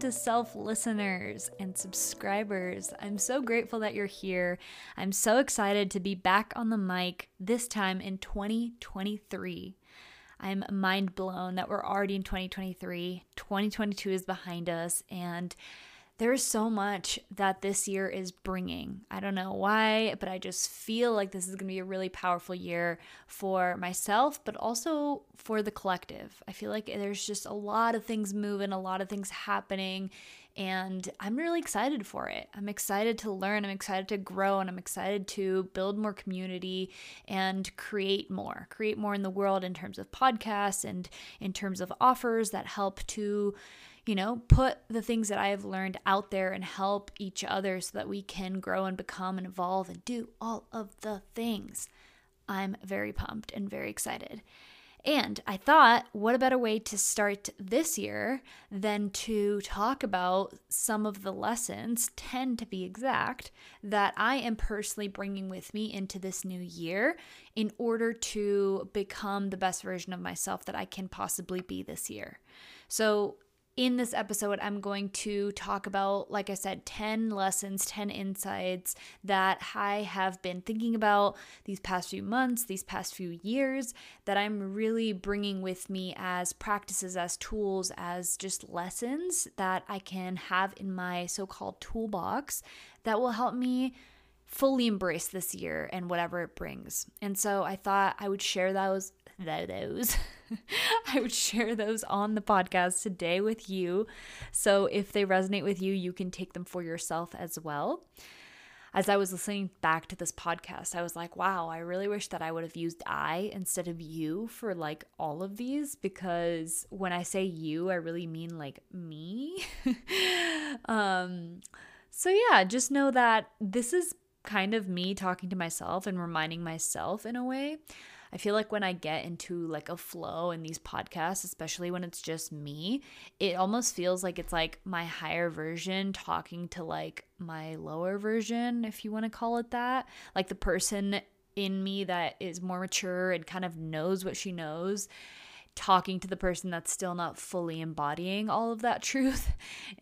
To Self listeners and subscribers. I'm so grateful that you're here. I'm so excited to be back on the mic this time in 2023. I'm mind blown that we're already in 2023. 2022 is behind us, and there's so much that this year is bringing. I don't know why, but I just feel like this is going to be a really powerful year for myself, but also for the collective. I feel like there's just a lot of things moving, a lot of things happening, and I'm really excited for it. I'm excited to learn, I'm excited to grow, and I'm excited to build more community and create more. Create more in the world in terms of podcasts and in terms of offers that help to you know, put the things that I have learned out there and help each other so that we can grow and become and evolve and do all of the things. I'm very pumped and very excited. And I thought, what a better way to start this year than to talk about some of the lessons, 10 to be exact, that I am personally bringing with me into this new year in order to become the best version of myself that I can possibly be this year. So, in this episode, I'm going to talk about, like I said, 10 lessons, 10 insights that I have been thinking about these past few months, these past few years, that I'm really bringing with me as practices, as tools, as just lessons that I can have in my so called toolbox that will help me fully embrace this year and whatever it brings. And so I thought I would share those those I would share those on the podcast today with you. So if they resonate with you, you can take them for yourself as well. As I was listening back to this podcast, I was like, wow, I really wish that I would have used I instead of you for like all of these because when I say you, I really mean like me. um so yeah, just know that this is kind of me talking to myself and reminding myself in a way I feel like when I get into like a flow in these podcasts, especially when it's just me, it almost feels like it's like my higher version talking to like my lower version, if you want to call it that. Like the person in me that is more mature and kind of knows what she knows talking to the person that's still not fully embodying all of that truth.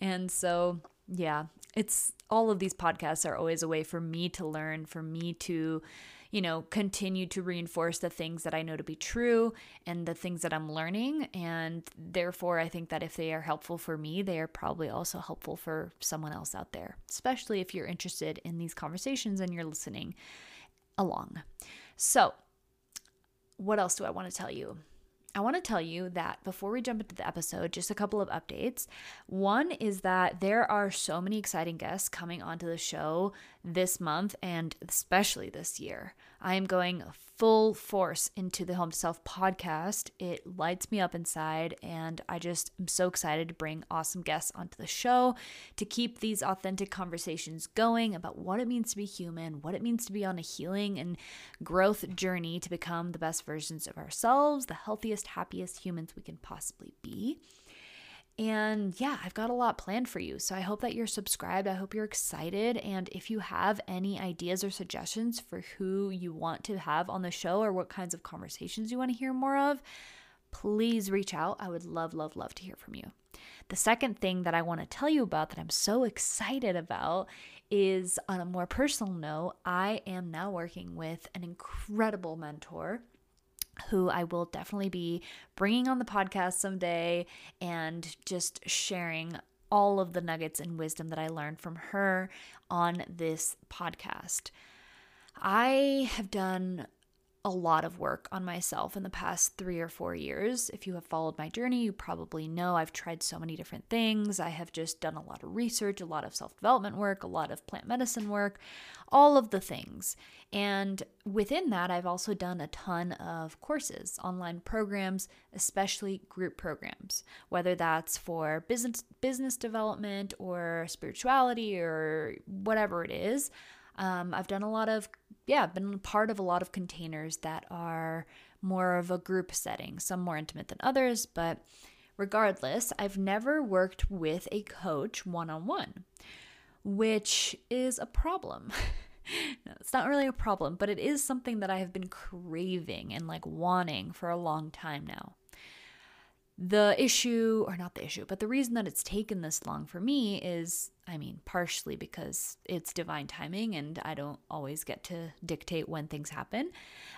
And so, yeah, it's all of these podcasts are always a way for me to learn, for me to you know, continue to reinforce the things that I know to be true and the things that I'm learning. And therefore, I think that if they are helpful for me, they are probably also helpful for someone else out there, especially if you're interested in these conversations and you're listening along. So, what else do I want to tell you? I want to tell you that before we jump into the episode, just a couple of updates. One is that there are so many exciting guests coming onto the show this month and especially this year. I am going full force into the Home to Self podcast. It lights me up inside, and I just am so excited to bring awesome guests onto the show to keep these authentic conversations going about what it means to be human, what it means to be on a healing and growth journey to become the best versions of ourselves, the healthiest, happiest humans we can possibly be. And yeah, I've got a lot planned for you. So I hope that you're subscribed. I hope you're excited. And if you have any ideas or suggestions for who you want to have on the show or what kinds of conversations you want to hear more of, please reach out. I would love, love, love to hear from you. The second thing that I want to tell you about that I'm so excited about is on a more personal note, I am now working with an incredible mentor who I will definitely be bringing on the podcast someday and just sharing all of the nuggets and wisdom that I learned from her on this podcast. I have done a lot of work on myself in the past three or four years. If you have followed my journey, you probably know I've tried so many different things. I have just done a lot of research, a lot of self development work, a lot of plant medicine work, all of the things. And within that, I've also done a ton of courses, online programs, especially group programs, whether that's for business business development or spirituality or whatever it is. Um, I've done a lot of, yeah, been part of a lot of containers that are more of a group setting, some more intimate than others, but regardless, I've never worked with a coach one on one, which is a problem. no, it's not really a problem, but it is something that I have been craving and like wanting for a long time now. The issue, or not the issue, but the reason that it's taken this long for me is, I mean, partially because it's divine timing and I don't always get to dictate when things happen.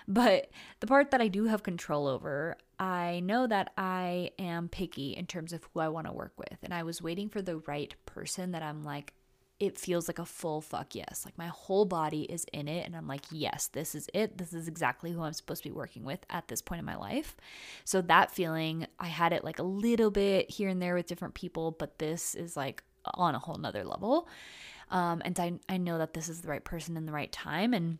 But the part that I do have control over, I know that I am picky in terms of who I want to work with. And I was waiting for the right person that I'm like, it feels like a full fuck yes. Like my whole body is in it. And I'm like, yes, this is it. This is exactly who I'm supposed to be working with at this point in my life. So that feeling, I had it like a little bit here and there with different people, but this is like on a whole nother level. Um, and I, I know that this is the right person in the right time. And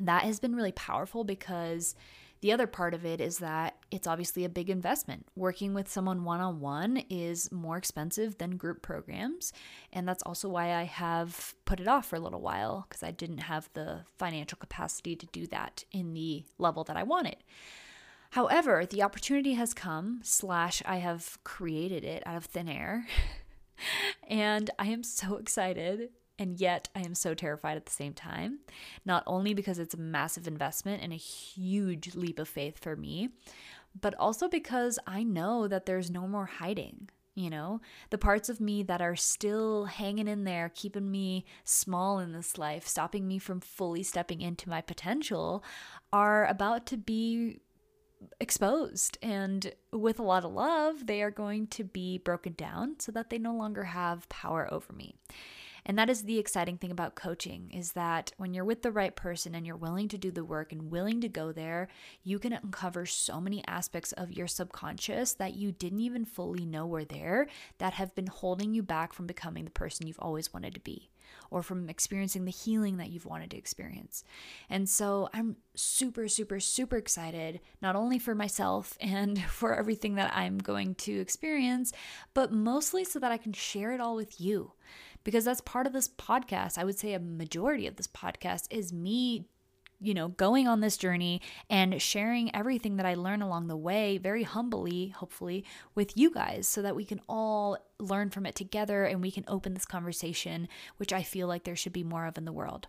that has been really powerful because the other part of it is that it's obviously a big investment. Working with someone one on one is more expensive than group programs. And that's also why I have put it off for a little while because I didn't have the financial capacity to do that in the level that I wanted. However, the opportunity has come, slash, I have created it out of thin air. and I am so excited and yet I am so terrified at the same time. Not only because it's a massive investment and a huge leap of faith for me, but also because I know that there's no more hiding. You know, the parts of me that are still hanging in there, keeping me small in this life, stopping me from fully stepping into my potential, are about to be exposed. And with a lot of love, they are going to be broken down so that they no longer have power over me. And that is the exciting thing about coaching is that when you're with the right person and you're willing to do the work and willing to go there, you can uncover so many aspects of your subconscious that you didn't even fully know were there that have been holding you back from becoming the person you've always wanted to be or from experiencing the healing that you've wanted to experience. And so I'm super, super, super excited, not only for myself and for everything that I'm going to experience, but mostly so that I can share it all with you because that's part of this podcast. I would say a majority of this podcast is me you know, going on this journey and sharing everything that I learn along the way, very humbly, hopefully, with you guys, so that we can all learn from it together and we can open this conversation, which I feel like there should be more of in the world.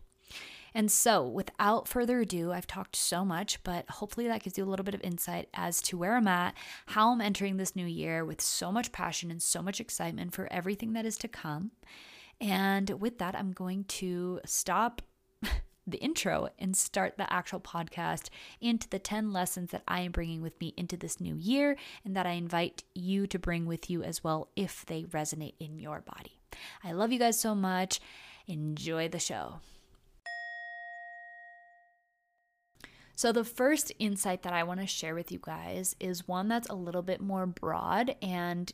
And so, without further ado, I've talked so much, but hopefully that gives you a little bit of insight as to where I'm at, how I'm entering this new year with so much passion and so much excitement for everything that is to come. And with that, I'm going to stop the intro and start the actual podcast into the 10 lessons that I am bringing with me into this new year and that I invite you to bring with you as well if they resonate in your body. I love you guys so much. Enjoy the show. So, the first insight that I want to share with you guys is one that's a little bit more broad and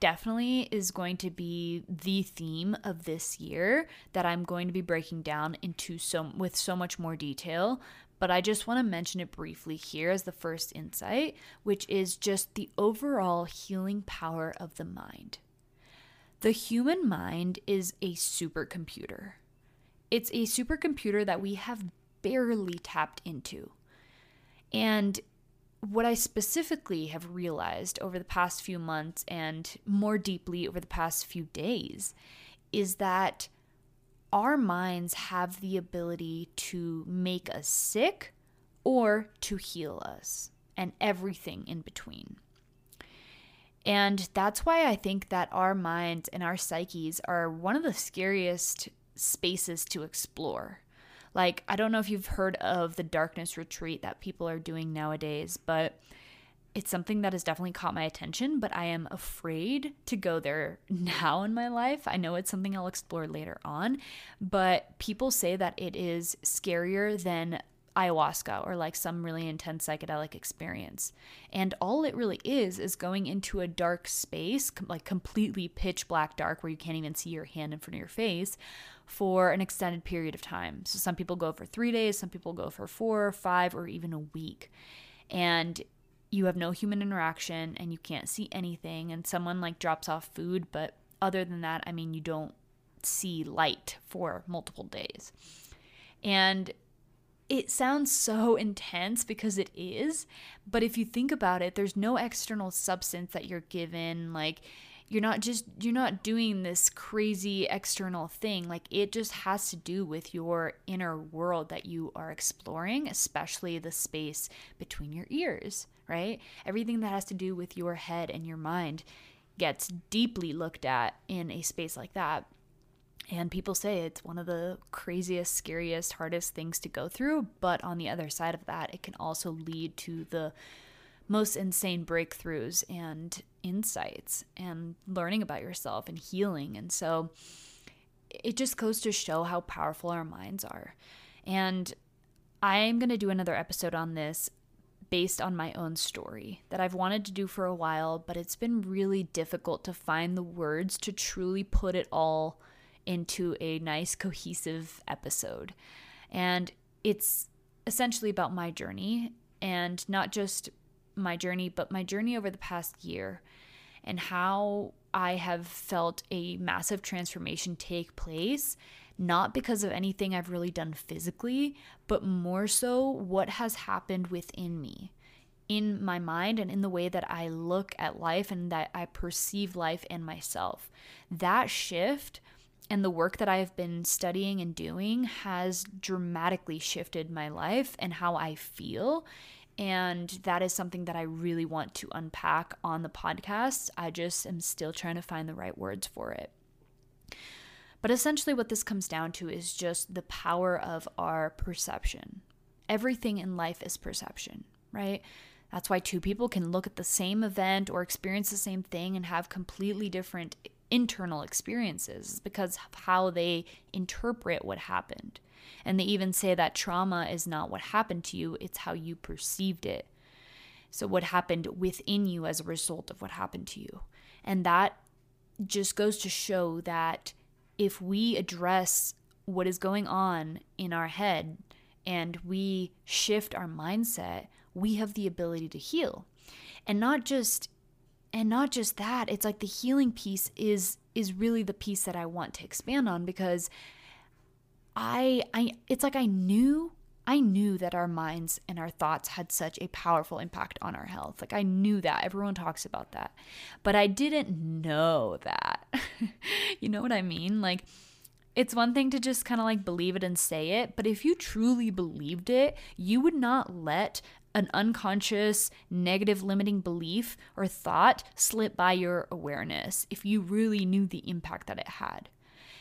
definitely is going to be the theme of this year that I'm going to be breaking down into so with so much more detail but I just want to mention it briefly here as the first insight which is just the overall healing power of the mind. The human mind is a supercomputer. It's a supercomputer that we have barely tapped into. And what I specifically have realized over the past few months and more deeply over the past few days is that our minds have the ability to make us sick or to heal us, and everything in between. And that's why I think that our minds and our psyches are one of the scariest spaces to explore like, I don't know if you've heard of the darkness retreat that people are doing nowadays, but it's something that has definitely caught my attention, but I am afraid to go there now in my life. I know it's something I'll explore later on, but people say that it is scarier than ayahuasca or like some really intense psychedelic experience. And all it really is is going into a dark space, like completely pitch black dark where you can't even see your hand in front of your face for an extended period of time. So some people go for 3 days, some people go for 4, 5 or even a week. And you have no human interaction and you can't see anything and someone like drops off food, but other than that, I mean, you don't see light for multiple days. And it sounds so intense because it is, but if you think about it, there's no external substance that you're given. Like, you're not just you're not doing this crazy external thing like it just has to do with your inner world that you are exploring especially the space between your ears right everything that has to do with your head and your mind gets deeply looked at in a space like that and people say it's one of the craziest, scariest, hardest things to go through. But on the other side of that, it can also lead to the most insane breakthroughs and insights and learning about yourself and healing. And so it just goes to show how powerful our minds are. And I'm going to do another episode on this based on my own story that I've wanted to do for a while, but it's been really difficult to find the words to truly put it all into a nice, cohesive episode. And it's essentially about my journey and not just my journey, but my journey over the past year and how I have felt a massive transformation take place, not because of anything I've really done physically, but more so what has happened within me, in my mind, and in the way that I look at life and that I perceive life and myself. That shift and the work that I have been studying and doing has dramatically shifted my life and how I feel and that is something that I really want to unpack on the podcast. I just am still trying to find the right words for it. But essentially, what this comes down to is just the power of our perception. Everything in life is perception, right? That's why two people can look at the same event or experience the same thing and have completely different internal experiences because of how they interpret what happened. And they even say that trauma is not what happened to you, it's how you perceived it. So, what happened within you as a result of what happened to you. And that just goes to show that if we address what is going on in our head and we shift our mindset, we have the ability to heal. And not just and not just that, it's like the healing piece is is really the piece that I want to expand on because I I it's like I knew I knew that our minds and our thoughts had such a powerful impact on our health. Like I knew that. Everyone talks about that. But I didn't know that. you know what I mean? Like it's one thing to just kind of like believe it and say it, but if you truly believed it, you would not let an unconscious negative limiting belief or thought slip by your awareness if you really knew the impact that it had.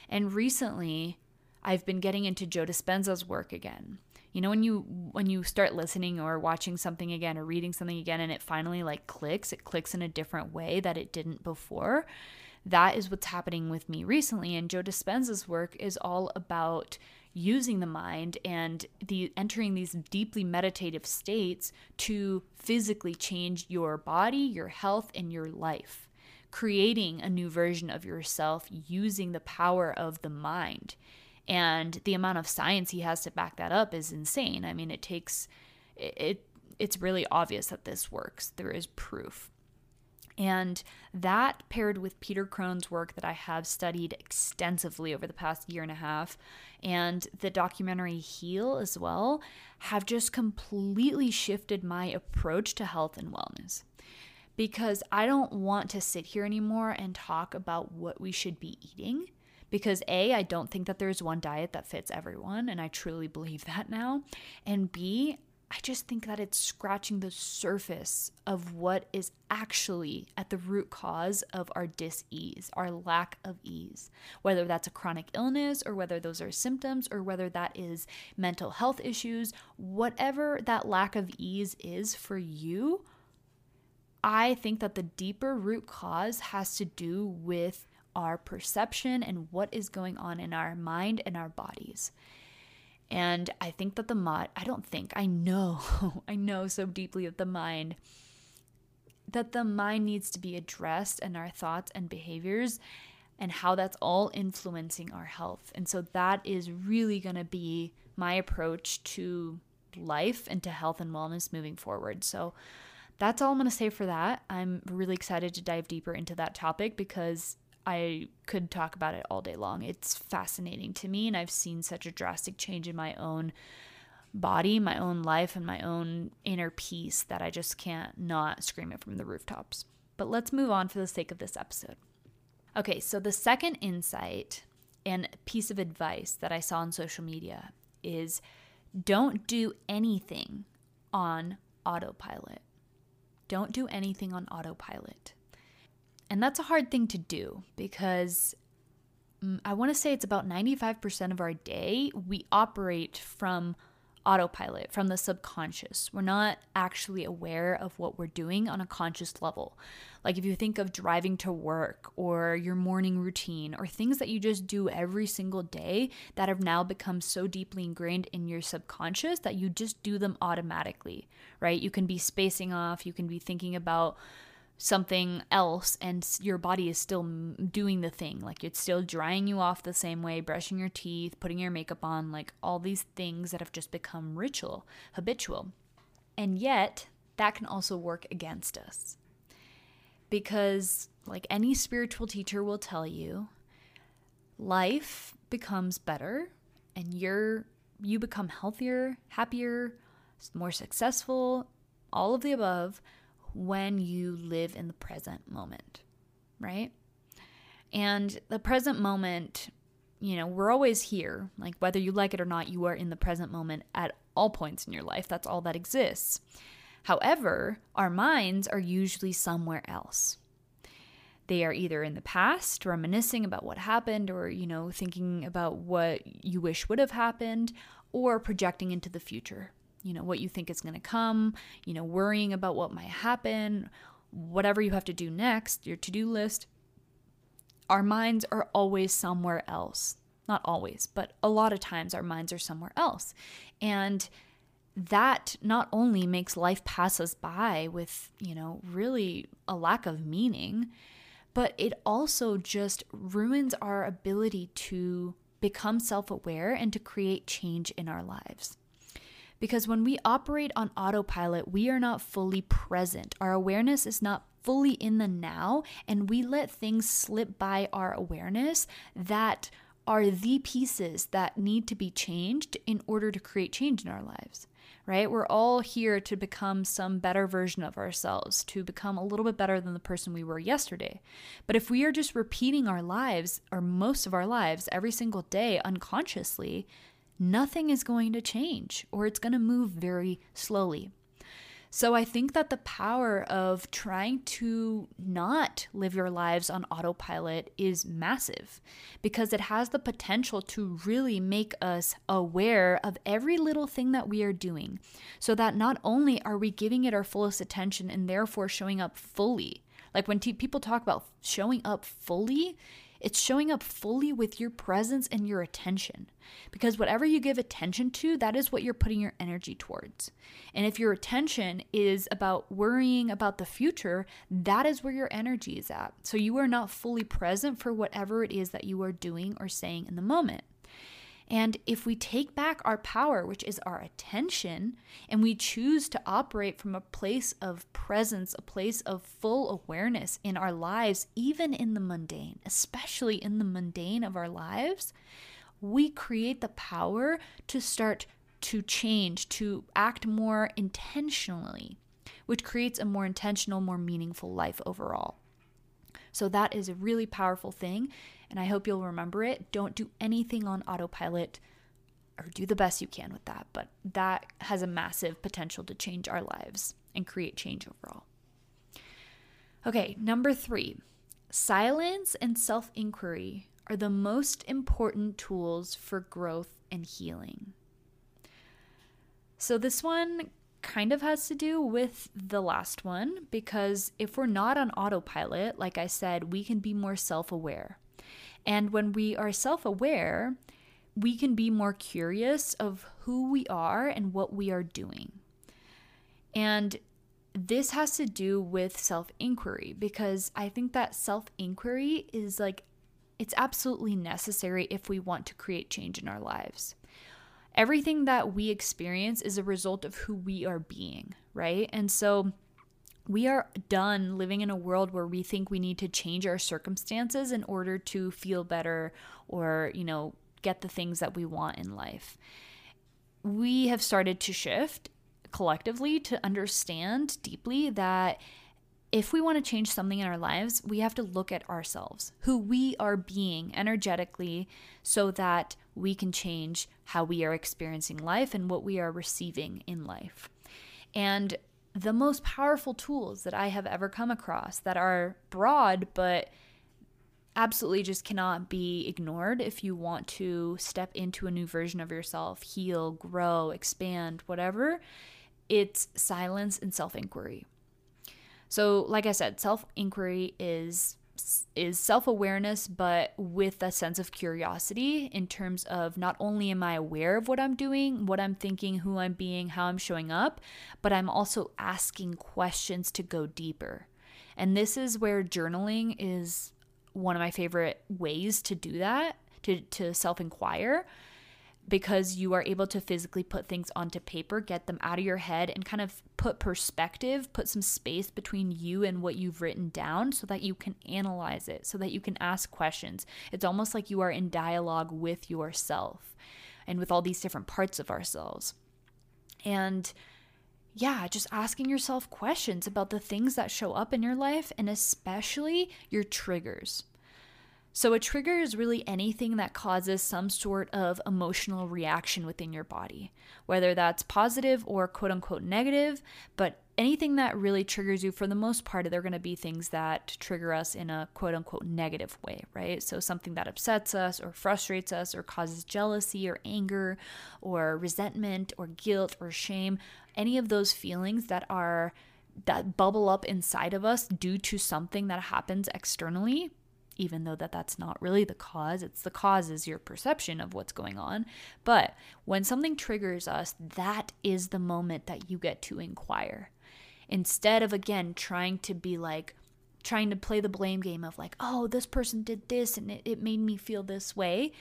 And recently, I've been getting into Joe Dispenza's work again. You know when you when you start listening or watching something again or reading something again and it finally like clicks, it clicks in a different way that it didn't before. That is what's happening with me recently and Joe Dispenza's work is all about using the mind and the entering these deeply meditative states to physically change your body, your health and your life creating a new version of yourself using the power of the mind. And the amount of science he has to back that up is insane. I mean, it takes it it's really obvious that this works. There is proof. And that paired with Peter Crone's work that I have studied extensively over the past year and a half, and the documentary Heal as well, have just completely shifted my approach to health and wellness. Because I don't want to sit here anymore and talk about what we should be eating because A, I don't think that there's one diet that fits everyone, and I truly believe that now. And B, I just think that it's scratching the surface of what is actually at the root cause of our dis ease, our lack of ease. Whether that's a chronic illness, or whether those are symptoms, or whether that is mental health issues, whatever that lack of ease is for you, I think that the deeper root cause has to do with our perception and what is going on in our mind and our bodies. And I think that the mind, I don't think, I know, I know so deeply that the mind, that the mind needs to be addressed and our thoughts and behaviors and how that's all influencing our health. And so that is really going to be my approach to life and to health and wellness moving forward. So that's all I'm going to say for that. I'm really excited to dive deeper into that topic because I could talk about it all day long. It's fascinating to me, and I've seen such a drastic change in my own body, my own life, and my own inner peace that I just can't not scream it from the rooftops. But let's move on for the sake of this episode. Okay, so the second insight and piece of advice that I saw on social media is don't do anything on autopilot. Don't do anything on autopilot. And that's a hard thing to do because mm, I want to say it's about 95% of our day we operate from autopilot, from the subconscious. We're not actually aware of what we're doing on a conscious level. Like if you think of driving to work or your morning routine or things that you just do every single day that have now become so deeply ingrained in your subconscious that you just do them automatically, right? You can be spacing off, you can be thinking about something else and your body is still doing the thing. Like it's still drying you off the same way brushing your teeth putting your makeup on like all these things that have just become ritual habitual. And yet that can also work against us. Because like any spiritual teacher will tell you life becomes better and you're you become healthier happier more successful all of the above when you live in the present moment, right? And the present moment, you know, we're always here. Like whether you like it or not, you are in the present moment at all points in your life. That's all that exists. However, our minds are usually somewhere else. They are either in the past, reminiscing about what happened, or, you know, thinking about what you wish would have happened, or projecting into the future, you know, what you think is going to come, you know, worrying about what might happen, whatever you have to do next, your to do list. Our minds are always somewhere else. Not always, but a lot of times our minds are somewhere else. And that not only makes life pass us by with, you know, really a lack of meaning, but it also just ruins our ability to become self aware and to create change in our lives. Because when we operate on autopilot, we are not fully present. Our awareness is not fully in the now, and we let things slip by our awareness that are the pieces that need to be changed in order to create change in our lives right? We're all here to become some better version of ourselves, to become a little bit better than the person we were yesterday. But if we are just repeating our lives, or most of our lives, every single day unconsciously, nothing is going to change or it's going to move very slowly. So I think that the power of trying to not live your lives on autopilot is massive because it has the potential to really make us aware of every little thing that we are doing so that not only are we giving it our fullest attention and therefore showing up fully. Like when t- people talk about showing up fully, it's showing up fully with your presence and your attention. Because whatever you give attention to, that is what you're putting your energy towards. And if your attention is about worrying about the future, that is where your energy is at. So you are not fully present for whatever it is that you are doing or saying in the moment. And if we take back our power, which is our attention, and we choose to operate from a place of presence, a place of full awareness in our lives, even in the mundane, especially in the mundane of our lives, we create the power to start to change, to act more intentionally, which creates a more intentional, more meaningful life overall. So, that is a really powerful thing and I hope you'll remember it. Don't do anything on autopilot or do the best you can with that, but that has a massive potential to change our lives and create change overall. Okay, number three silence and self inquiry are the most important tools for growth and healing. So, this one kind of has to do with the last one because if we're not on autopilot, like I said, we can be more self aware. And when we are self aware, we can be more curious of who we are and what we are doing. And this has to do with self inquiry because I think that self inquiry is like, it's absolutely necessary if we want to create change in our lives. Everything that we experience is a result of who we are being, right? And so, we are done living in a world where we think we need to change our circumstances in order to feel better or, you know, get the things that we want in life. We have started to shift collectively to understand deeply that if we want to change something in our lives, we have to look at ourselves, who we are being energetically, so that we can change how we are experiencing life and what we are receiving in life. And the most powerful tools that I have ever come across that are broad, but absolutely just cannot be ignored if you want to step into a new version of yourself, heal, grow, expand, whatever. It's silence and self inquiry. So, like I said, self inquiry is is self-awareness but with a sense of curiosity in terms of not only am I aware of what I'm doing, what I'm thinking, who I'm being, how I'm showing up, but I'm also asking questions to go deeper. And this is where journaling is one of my favorite ways to do that, to to self-inquire because you are able to physically put things onto paper, get them out of your head, and kind of put perspective, put some space between you and what you've written down so that you can analyze it, so that you can ask questions. It's almost like you are in dialogue with yourself and with all these different parts of ourselves. And yeah, just asking yourself questions about the things that show up in your life and especially your triggers. So, a trigger is really anything that causes some sort of emotional reaction within your body, whether that's positive or quote unquote negative. But anything that really triggers you, for the most part, they're going to be things that trigger us in a quote unquote negative way, right? So, something that upsets us or frustrates us or causes jealousy or anger or resentment or guilt or shame, any of those feelings that are that bubble up inside of us due to something that happens externally even though that that's not really the cause it's the cause is your perception of what's going on. But when something triggers us that is the moment that you get to inquire. Instead of again trying to be like trying to play the blame game of like oh this person did this and it, it made me feel this way.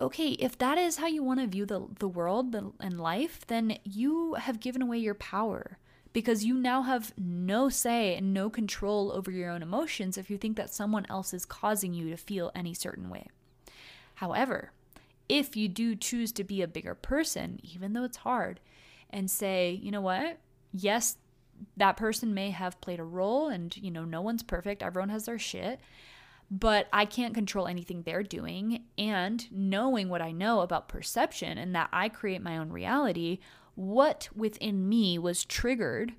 Okay if that is how you want to view the, the world and life then you have given away your power because you now have no say and no control over your own emotions if you think that someone else is causing you to feel any certain way. However, if you do choose to be a bigger person, even though it's hard, and say, you know what, yes, that person may have played a role and, you know, no one's perfect, everyone has their shit but I can't control anything they're doing. And knowing what I know about perception and that I create my own reality, what within me was triggered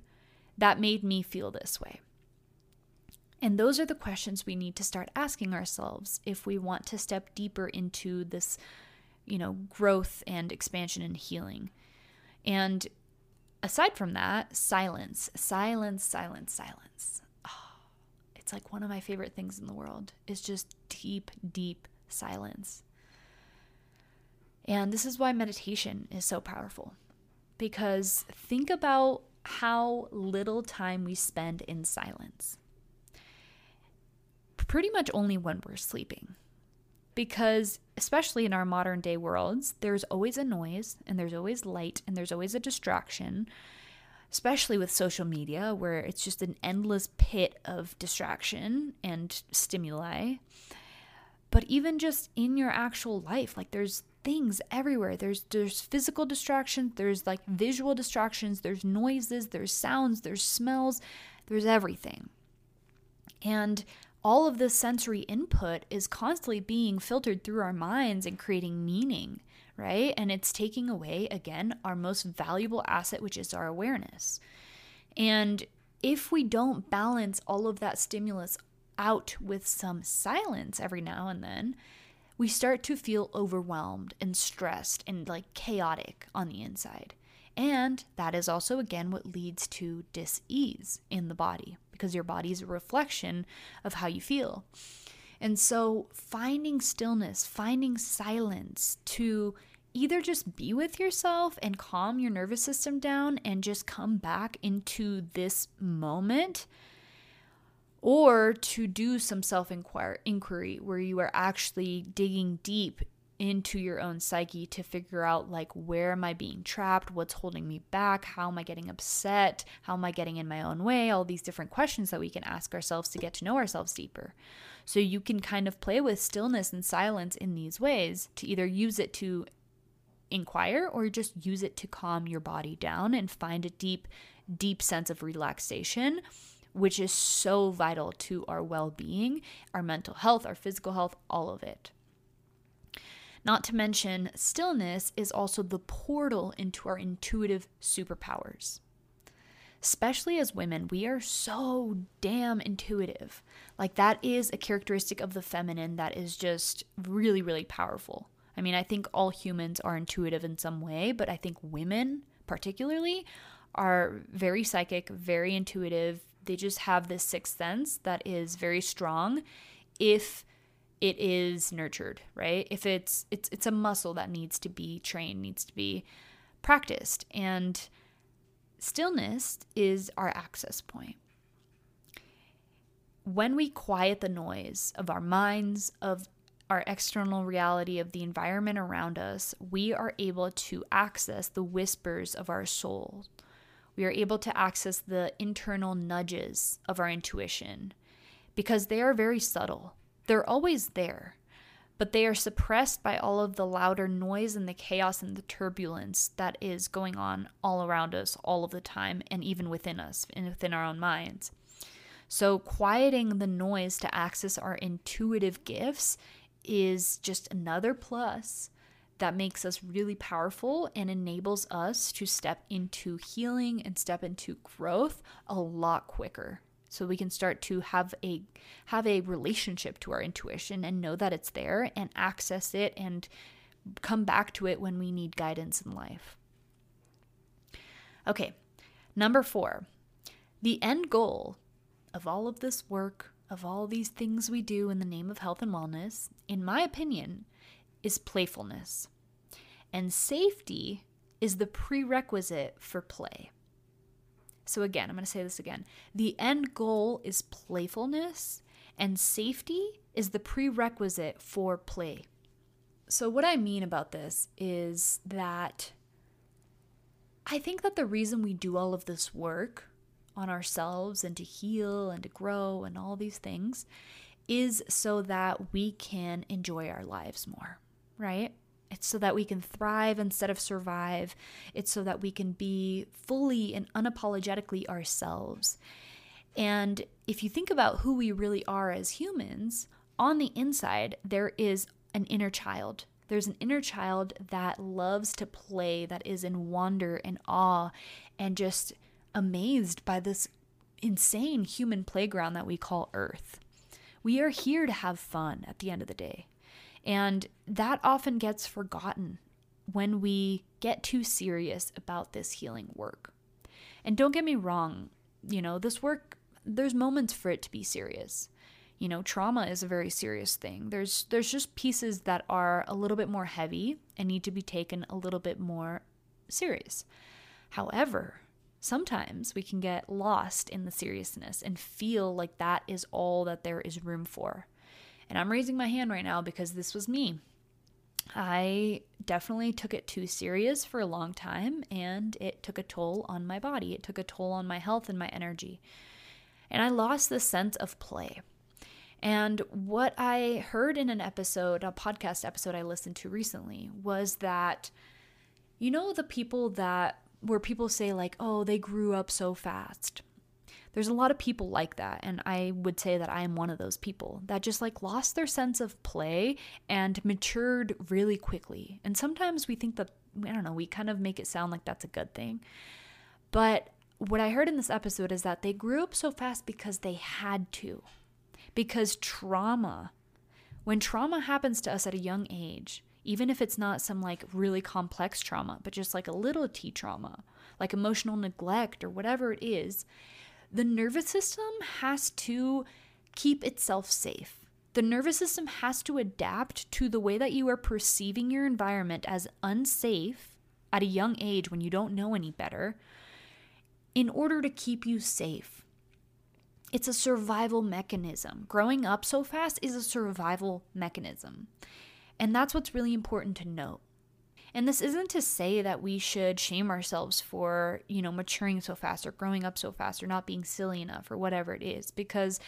that made me feel this way? And those are the questions we need to start asking ourselves if we want to step deeper into this, you know, growth and expansion and healing. And aside from that, silence, silence, silence, silence. Oh, it's like one of my favorite things in the world is just deep, deep silence. And this is why meditation is so powerful because think about how little time we spend in silence. Pretty much only when we're sleeping. Because, especially in our modern day worlds, there's always a noise and there's always light and there's always a distraction, especially with social media, where it's just an endless pit of distraction and stimuli. But even just in your actual life, like there's things everywhere. There's there's physical distractions, there's like visual distractions, there's noises, there's sounds, there's smells, there's everything. And all of this sensory input is constantly being filtered through our minds and creating meaning, right? And it's taking away again our most valuable asset which is our awareness. And if we don't balance all of that stimulus out with some silence every now and then, we start to feel overwhelmed and stressed and like chaotic on the inside. And that is also, again, what leads to dis ease in the body because your body is a reflection of how you feel. And so, finding stillness, finding silence to either just be with yourself and calm your nervous system down and just come back into this moment or to do some self inquiry where you are actually digging deep into your own psyche to figure out like where am I being trapped, what's holding me back, how am I getting upset, how am I getting in my own way, all these different questions that we can ask ourselves to get to know ourselves deeper. So you can kind of play with stillness and silence in these ways to either use it to inquire or just use it to calm your body down and find a deep deep sense of relaxation which is so vital to our well being, our mental health, our physical health, all of it. Not to mention, stillness is also the portal into our intuitive superpowers. Especially as women, we are so damn intuitive. Like, that is a characteristic of the feminine that is just really, really powerful. I mean, I think all humans are intuitive in some way, but I think women, particularly, are very psychic, very intuitive. They just have this sixth sense that is very strong if it is nurtured, right? If it's it's it's a muscle that needs to be trained, needs to be practiced. And stillness is our access point. When we quiet the noise of our minds, of our external reality of the environment around us, we are able to access the whispers of our soul. We are able to access the internal nudges of our intuition because they are very subtle. They're always there, but they are suppressed by all of the louder noise and the chaos and the turbulence that is going on all around us all of the time and even within us and within our own minds. So, quieting the noise to access our intuitive gifts is just another plus that makes us really powerful and enables us to step into healing and step into growth a lot quicker so we can start to have a have a relationship to our intuition and know that it's there and access it and come back to it when we need guidance in life. Okay. Number 4. The end goal of all of this work of all these things we do in the name of health and wellness, in my opinion, is playfulness. And safety is the prerequisite for play. So, again, I'm going to say this again. The end goal is playfulness, and safety is the prerequisite for play. So, what I mean about this is that I think that the reason we do all of this work on ourselves and to heal and to grow and all these things is so that we can enjoy our lives more, right? It's so that we can thrive instead of survive. It's so that we can be fully and unapologetically ourselves. And if you think about who we really are as humans, on the inside, there is an inner child. There's an inner child that loves to play, that is in wonder and awe and just amazed by this insane human playground that we call Earth. We are here to have fun at the end of the day. And that often gets forgotten when we get too serious about this healing work. And don't get me wrong, you know, this work, there's moments for it to be serious. You know, trauma is a very serious thing. There's there's just pieces that are a little bit more heavy and need to be taken a little bit more serious. However, sometimes we can get lost in the seriousness and feel like that is all that there is room for. And I'm raising my hand right now because this was me. I definitely took it too serious for a long time and it took a toll on my body. It took a toll on my health and my energy. And I lost the sense of play. And what I heard in an episode, a podcast episode I listened to recently, was that, you know, the people that where people say, like, oh, they grew up so fast. There's a lot of people like that. And I would say that I am one of those people that just like lost their sense of play and matured really quickly. And sometimes we think that, I don't know, we kind of make it sound like that's a good thing. But what I heard in this episode is that they grew up so fast because they had to. Because trauma, when trauma happens to us at a young age, even if it's not some like really complex trauma, but just like a little t trauma, like emotional neglect or whatever it is, the nervous system has to keep itself safe. The nervous system has to adapt to the way that you are perceiving your environment as unsafe at a young age when you don't know any better in order to keep you safe. It's a survival mechanism. Growing up so fast is a survival mechanism. And that's what's really important to note. And this isn't to say that we should shame ourselves for, you know, maturing so fast or growing up so fast or not being silly enough or whatever it is, because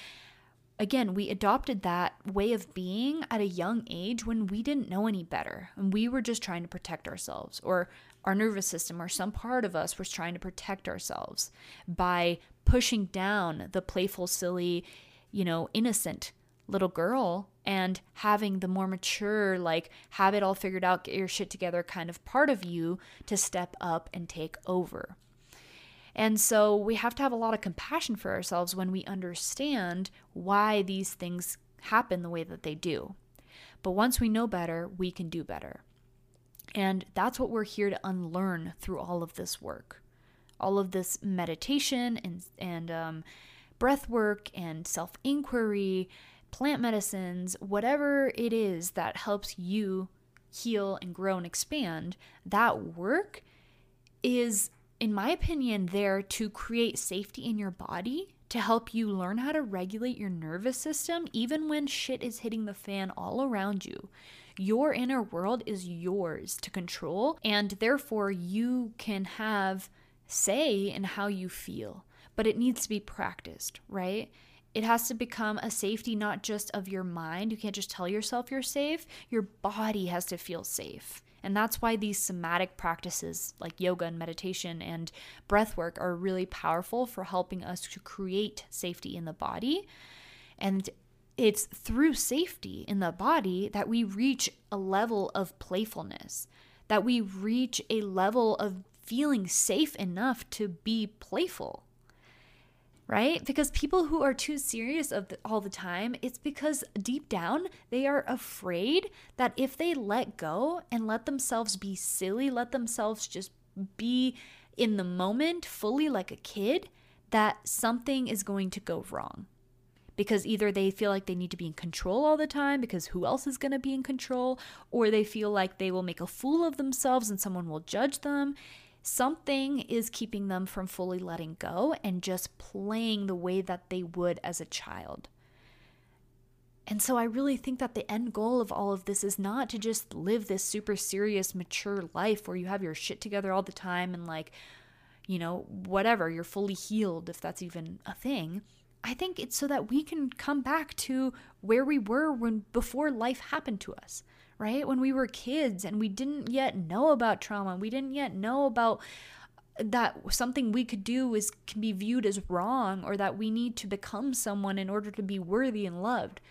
again, we adopted that way of being at a young age when we didn't know any better. And we were just trying to protect ourselves or our nervous system or some part of us was trying to protect ourselves by pushing down the playful, silly, you know, innocent little girl and having the more mature, like, have it all figured out, get your shit together kind of part of you to step up and take over. And so we have to have a lot of compassion for ourselves when we understand why these things happen the way that they do. But once we know better, we can do better. And that's what we're here to unlearn through all of this work. All of this meditation and, and um, breath work and self inquiry, plant medicines, whatever it is that helps you heal and grow and expand, that work is, in my opinion, there to create safety in your body to help you learn how to regulate your nervous system even when shit is hitting the fan all around you. Your inner world is yours to control, and therefore you can have say in how you feel. But it needs to be practiced, right? It has to become a safety not just of your mind. You can't just tell yourself you're safe. Your body has to feel safe. And that's why these somatic practices like yoga and meditation and breath work are really powerful for helping us to create safety in the body. And it's through safety in the body that we reach a level of playfulness, that we reach a level of feeling safe enough to be playful right? Because people who are too serious of the, all the time, it's because deep down they are afraid that if they let go and let themselves be silly, let themselves just be in the moment fully like a kid, that something is going to go wrong. Because either they feel like they need to be in control all the time because who else is going to be in control, or they feel like they will make a fool of themselves and someone will judge them. Something is keeping them from fully letting go and just playing the way that they would as a child. And so I really think that the end goal of all of this is not to just live this super serious, mature life where you have your shit together all the time and, like, you know, whatever, you're fully healed, if that's even a thing. I think it's so that we can come back to where we were when before life happened to us right? When we were kids and we didn't yet know about trauma, we didn't yet know about that something we could do is can be viewed as wrong or that we need to become someone in order to be worthy and loved.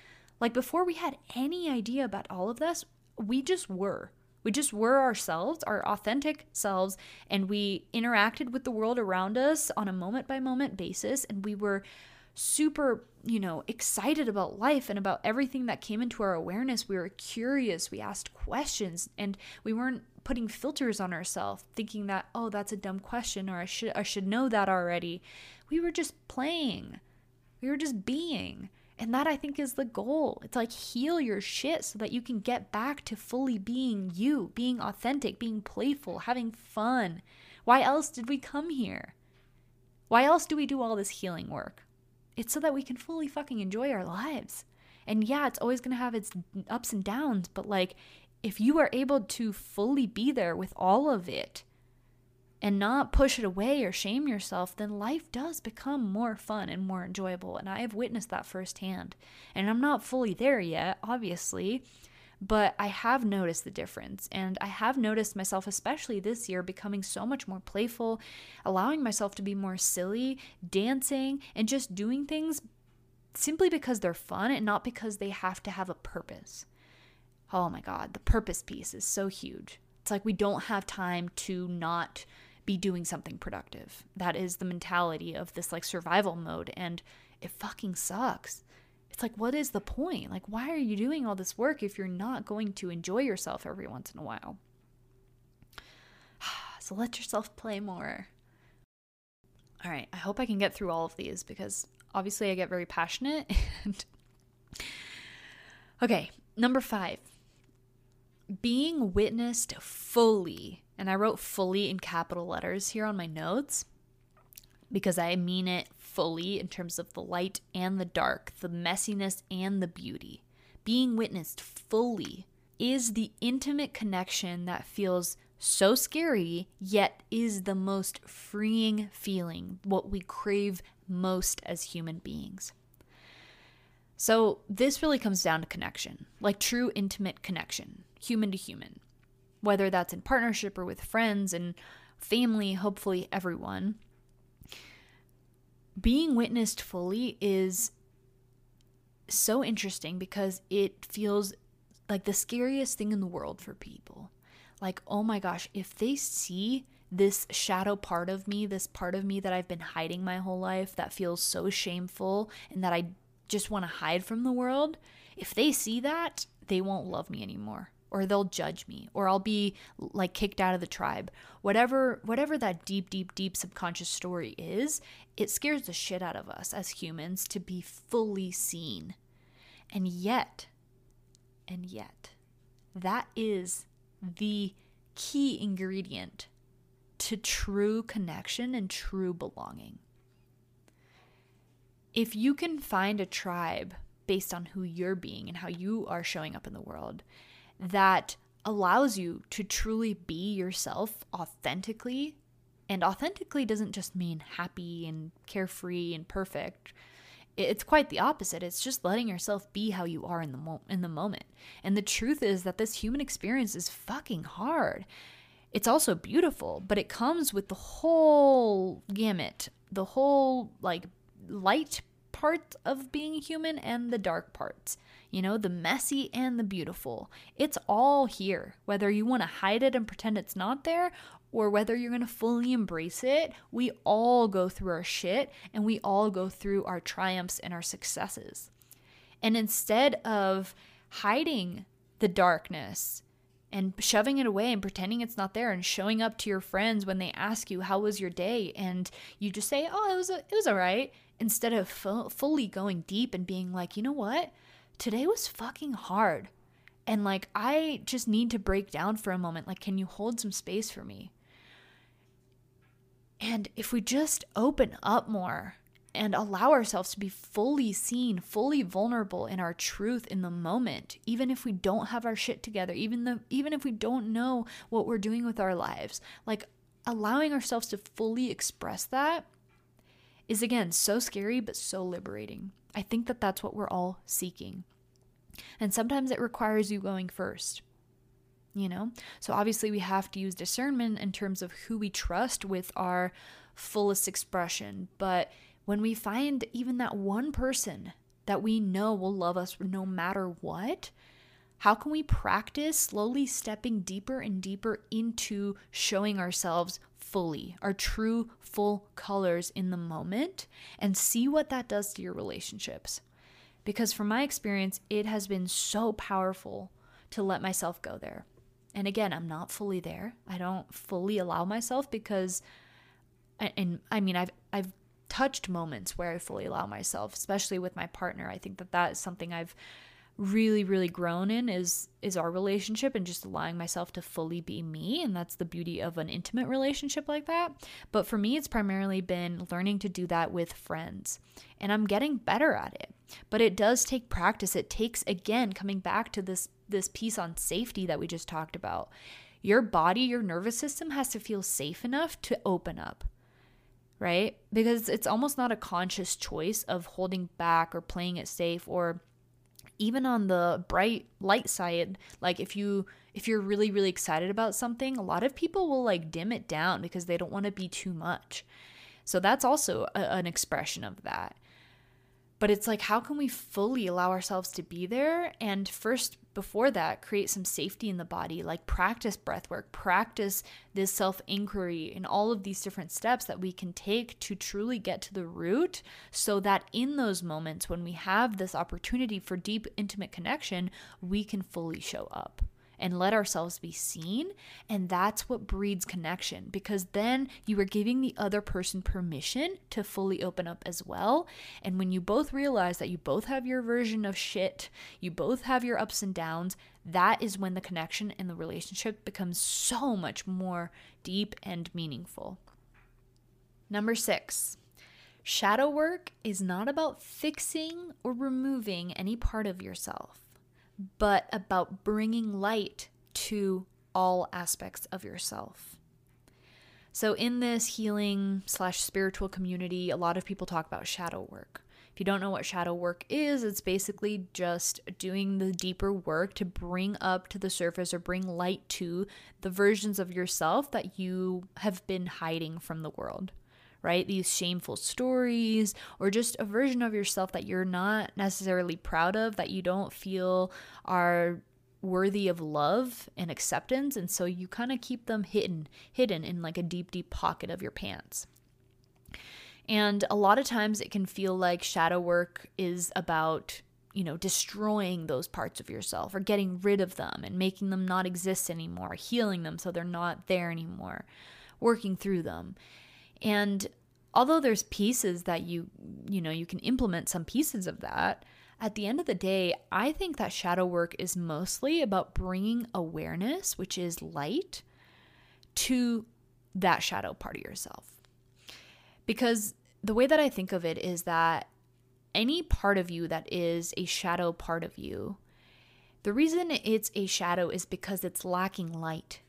Like before we had any idea about all of this, we just were. We just were ourselves, our authentic selves, and we interacted with the world around us on a moment by moment basis and we were super, you know, excited about life and about everything that came into our awareness. We were curious, we asked questions, and we weren't putting filters on ourselves, thinking that, oh, that's a dumb question or I should I should know that already. We were just playing. We were just being. And that I think is the goal. It's like heal your shit so that you can get back to fully being you, being authentic, being playful, having fun. Why else did we come here? Why else do we do all this healing work? It's so that we can fully fucking enjoy our lives. And yeah, it's always going to have its ups and downs, but like if you are able to fully be there with all of it and not push it away or shame yourself, then life does become more fun and more enjoyable. And I have witnessed that firsthand. And I'm not fully there yet, obviously, but I have noticed the difference. And I have noticed myself, especially this year, becoming so much more playful, allowing myself to be more silly, dancing, and just doing things simply because they're fun and not because they have to have a purpose. Oh my God, the purpose piece is so huge. It's like we don't have time to not be doing something productive. That is the mentality of this like survival mode, and it fucking sucks it's like, what is the point? Like, why are you doing all this work if you're not going to enjoy yourself every once in a while? so let yourself play more. All right, I hope I can get through all of these because obviously I get very passionate. And okay, number five being witnessed fully. And I wrote fully in capital letters here on my notes because I mean it fully in terms of the light and the dark, the messiness and the beauty. Being witnessed fully is the intimate connection that feels so scary, yet is the most freeing feeling, what we crave most as human beings. So, this really comes down to connection, like true intimate connection, human to human, whether that's in partnership or with friends and family, hopefully everyone being witnessed fully is so interesting because it feels like the scariest thing in the world for people. Like, oh my gosh, if they see this shadow part of me, this part of me that I've been hiding my whole life that feels so shameful and that I just want to hide from the world, if they see that, they won't love me anymore or they'll judge me or I'll be like kicked out of the tribe. Whatever whatever that deep deep deep subconscious story is, it scares the shit out of us as humans to be fully seen. And yet and yet that is the key ingredient to true connection and true belonging. If you can find a tribe based on who you're being and how you are showing up in the world that allows you to truly be yourself authentically, and authentically doesn't just mean happy and carefree and perfect. It's quite the opposite. It's just letting yourself be how you are in the mo- in the moment. And the truth is that this human experience is fucking hard it's also beautiful, but it comes with the whole gamut, the whole like light part of being human and the dark parts. You know, the messy and the beautiful. It's all here. Whether you want to hide it and pretend it's not there or whether you're going to fully embrace it, we all go through our shit and we all go through our triumphs and our successes. And instead of hiding the darkness and shoving it away and pretending it's not there and showing up to your friends when they ask you how was your day and you just say oh it was a, it was all right instead of fu- fully going deep and being like you know what today was fucking hard and like i just need to break down for a moment like can you hold some space for me and if we just open up more and allow ourselves to be fully seen, fully vulnerable in our truth in the moment, even if we don't have our shit together, even the even if we don't know what we're doing with our lives. Like allowing ourselves to fully express that is again so scary but so liberating. I think that that's what we're all seeking. And sometimes it requires you going first. You know? So obviously we have to use discernment in terms of who we trust with our fullest expression, but when we find even that one person that we know will love us no matter what, how can we practice slowly stepping deeper and deeper into showing ourselves fully, our true full colors in the moment, and see what that does to your relationships? Because from my experience, it has been so powerful to let myself go there. And again, I'm not fully there. I don't fully allow myself because and I mean I've I've touched moments where I fully allow myself, especially with my partner. I think that that is something I've really really grown in is is our relationship and just allowing myself to fully be me. And that's the beauty of an intimate relationship like that. But for me it's primarily been learning to do that with friends. And I'm getting better at it. But it does take practice. It takes again coming back to this this piece on safety that we just talked about. Your body your nervous system has to feel safe enough to open up right? Because it's almost not a conscious choice of holding back or playing it safe or even on the bright light side, like if you if you're really really excited about something, a lot of people will like dim it down because they don't want to be too much. So that's also a, an expression of that. But it's like, how can we fully allow ourselves to be there? And first, before that, create some safety in the body, like practice breath work, practice this self inquiry, and all of these different steps that we can take to truly get to the root so that in those moments when we have this opportunity for deep, intimate connection, we can fully show up and let ourselves be seen. And that's what breeds connection because then you are giving the other person permission to fully open up as well. And when you both realize that you both have your version of shit, you both have your ups and downs, that is when the connection in the relationship becomes so much more deep and meaningful. Number six. Shadow work is not about fixing or removing any part of yourself but about bringing light to all aspects of yourself. So, in this healing slash spiritual community, a lot of people talk about shadow work. If you don't know what shadow work is, it's basically just doing the deeper work to bring up to the surface or bring light to the versions of yourself that you have been hiding from the world right? These shameful stories or just a version of yourself that you're not necessarily proud of, that you don't feel are worthy of love and acceptance. And so you kind of keep them hidden hidden in like a deep deep pocket of your pants. And a lot of times it can feel like shadow work is about you know destroying those parts of yourself or getting rid of them and making them not exist anymore healing them so they're not there anymore working through them and although there's pieces that you you know you can implement some pieces of that at the end of the day, I think that shadow work is mostly about bringing awareness, which is light, to that shadow part of yourself. Because the way that I think of it is that any part of you that is a shadow part of you, the reason it's a shadow is because it's lacking light,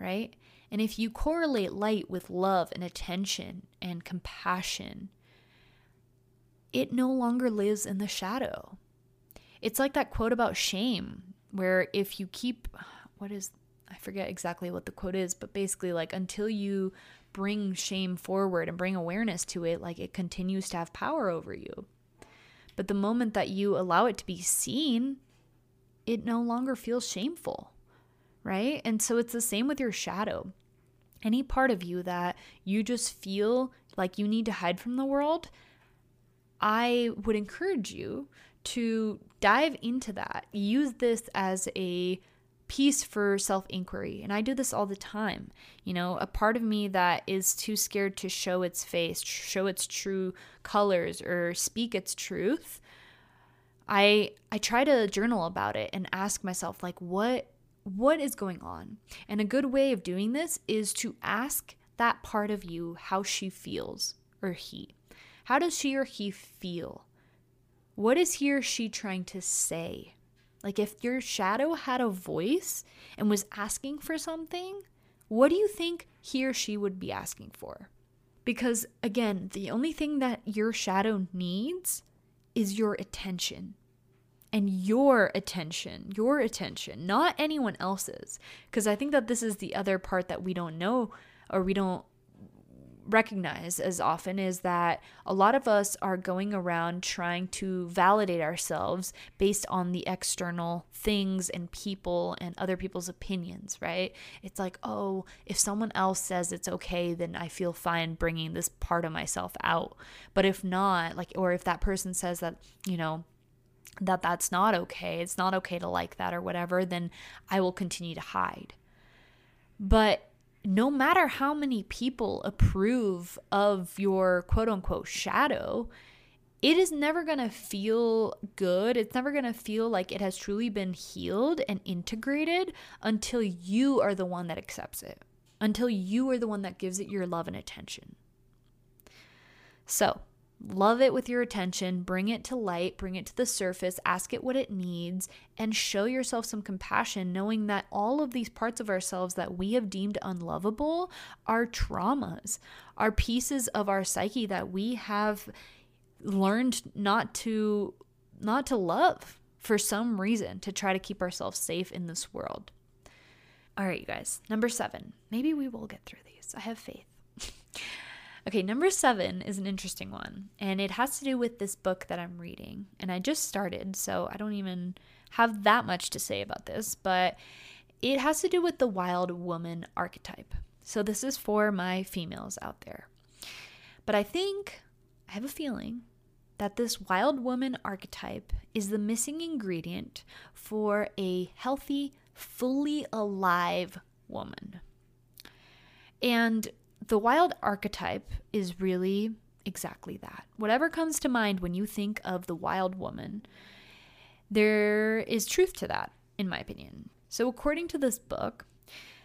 right? And if you correlate light with love and attention and compassion, it no longer lives in the shadow. It's like that quote about shame, where if you keep, what is, I forget exactly what the quote is, but basically, like, until you bring shame forward and bring awareness to it, like, it continues to have power over you. But the moment that you allow it to be seen, it no longer feels shameful, right? And so it's the same with your shadow. Any part of you that you just feel like you need to hide from the world, I would encourage you to dive into that. Use this as a piece for self inquiry. And I do this all the time. You know, a part of me that is too scared to show its face, show its true colors, or speak its truth. I I try to journal about it and ask myself like what what is going on? And a good way of doing this is to ask that part of you how she feels or he. How does she or he feel? What is he or she trying to say? Like, if your shadow had a voice and was asking for something, what do you think he or she would be asking for? Because, again, the only thing that your shadow needs is your attention. And your attention, your attention, not anyone else's. Because I think that this is the other part that we don't know or we don't recognize as often is that a lot of us are going around trying to validate ourselves based on the external things and people and other people's opinions, right? It's like, oh, if someone else says it's okay, then I feel fine bringing this part of myself out. But if not, like, or if that person says that, you know, that that's not okay, it's not okay to like that or whatever, then I will continue to hide. But no matter how many people approve of your quote unquote shadow, it is never going to feel good. It's never going to feel like it has truly been healed and integrated until you are the one that accepts it, until you are the one that gives it your love and attention. So, Love it with your attention, bring it to light, bring it to the surface, ask it what it needs, and show yourself some compassion, knowing that all of these parts of ourselves that we have deemed unlovable are traumas, are pieces of our psyche that we have learned not to not to love for some reason to try to keep ourselves safe in this world. All right, you guys. Number 7. Maybe we will get through these. I have faith. Okay, number seven is an interesting one, and it has to do with this book that I'm reading. And I just started, so I don't even have that much to say about this, but it has to do with the wild woman archetype. So this is for my females out there. But I think, I have a feeling, that this wild woman archetype is the missing ingredient for a healthy, fully alive woman. And the wild archetype is really exactly that. Whatever comes to mind when you think of the wild woman, there is truth to that, in my opinion. So, according to this book,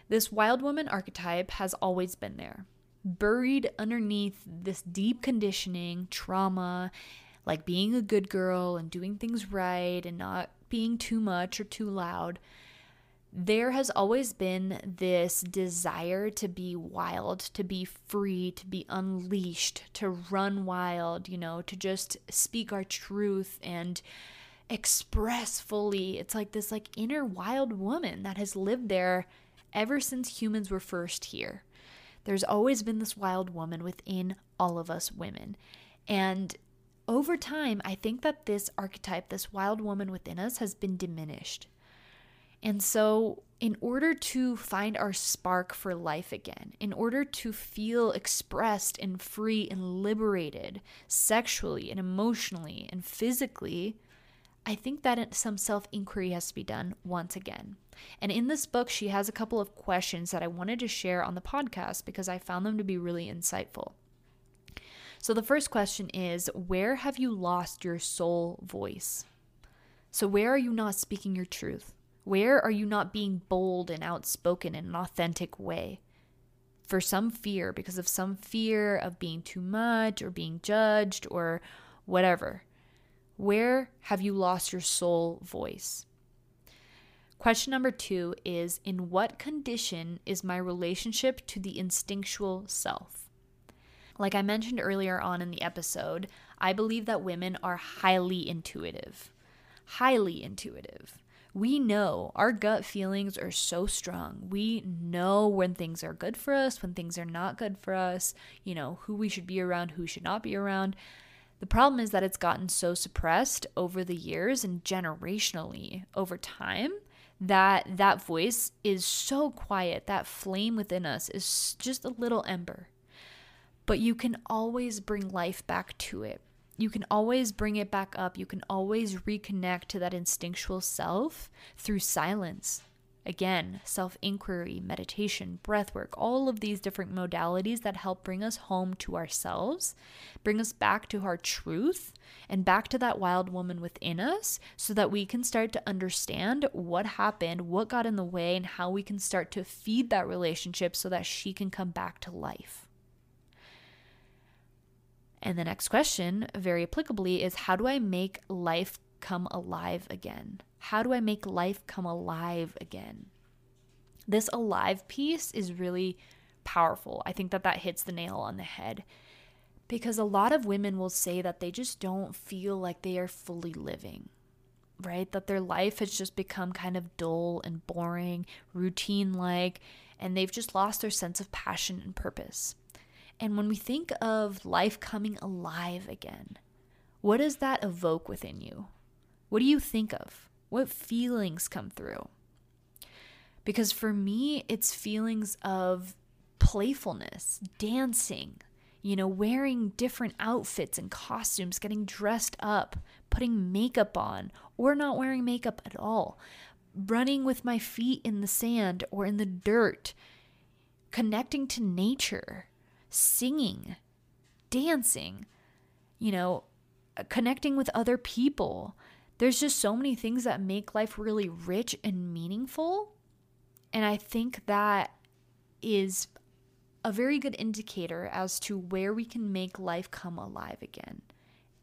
this wild woman archetype has always been there, buried underneath this deep conditioning, trauma, like being a good girl and doing things right and not being too much or too loud there has always been this desire to be wild, to be free, to be unleashed, to run wild, you know, to just speak our truth and express fully. It's like this like inner wild woman that has lived there ever since humans were first here. There's always been this wild woman within all of us women. And over time, I think that this archetype, this wild woman within us, has been diminished. And so, in order to find our spark for life again, in order to feel expressed and free and liberated sexually and emotionally and physically, I think that some self inquiry has to be done once again. And in this book, she has a couple of questions that I wanted to share on the podcast because I found them to be really insightful. So, the first question is Where have you lost your soul voice? So, where are you not speaking your truth? Where are you not being bold and outspoken in an authentic way? For some fear, because of some fear of being too much or being judged or whatever. Where have you lost your soul voice? Question number two is In what condition is my relationship to the instinctual self? Like I mentioned earlier on in the episode, I believe that women are highly intuitive. Highly intuitive we know our gut feelings are so strong. We know when things are good for us, when things are not good for us, you know, who we should be around, who should not be around. The problem is that it's gotten so suppressed over the years and generationally over time that that voice is so quiet. That flame within us is just a little ember. But you can always bring life back to it you can always bring it back up. You can always reconnect to that instinctual self through silence. Again, self inquiry, meditation, breath work, all of these different modalities that help bring us home to ourselves, bring us back to our truth, and back to that wild woman within us so that we can start to understand what happened, what got in the way, and how we can start to feed that relationship so that she can come back to life. And the next question, very applicably, is how do I make life come alive again? How do I make life come alive again? This alive piece is really powerful. I think that that hits the nail on the head because a lot of women will say that they just don't feel like they are fully living, right? That their life has just become kind of dull and boring, routine like, and they've just lost their sense of passion and purpose. And when we think of life coming alive again, what does that evoke within you? What do you think of? What feelings come through? Because for me, it's feelings of playfulness, dancing, you know, wearing different outfits and costumes, getting dressed up, putting makeup on, or not wearing makeup at all, running with my feet in the sand or in the dirt, connecting to nature, singing, dancing, you know, uh, connecting with other people. There's just so many things that make life really rich and meaningful. And I think that is a very good indicator as to where we can make life come alive again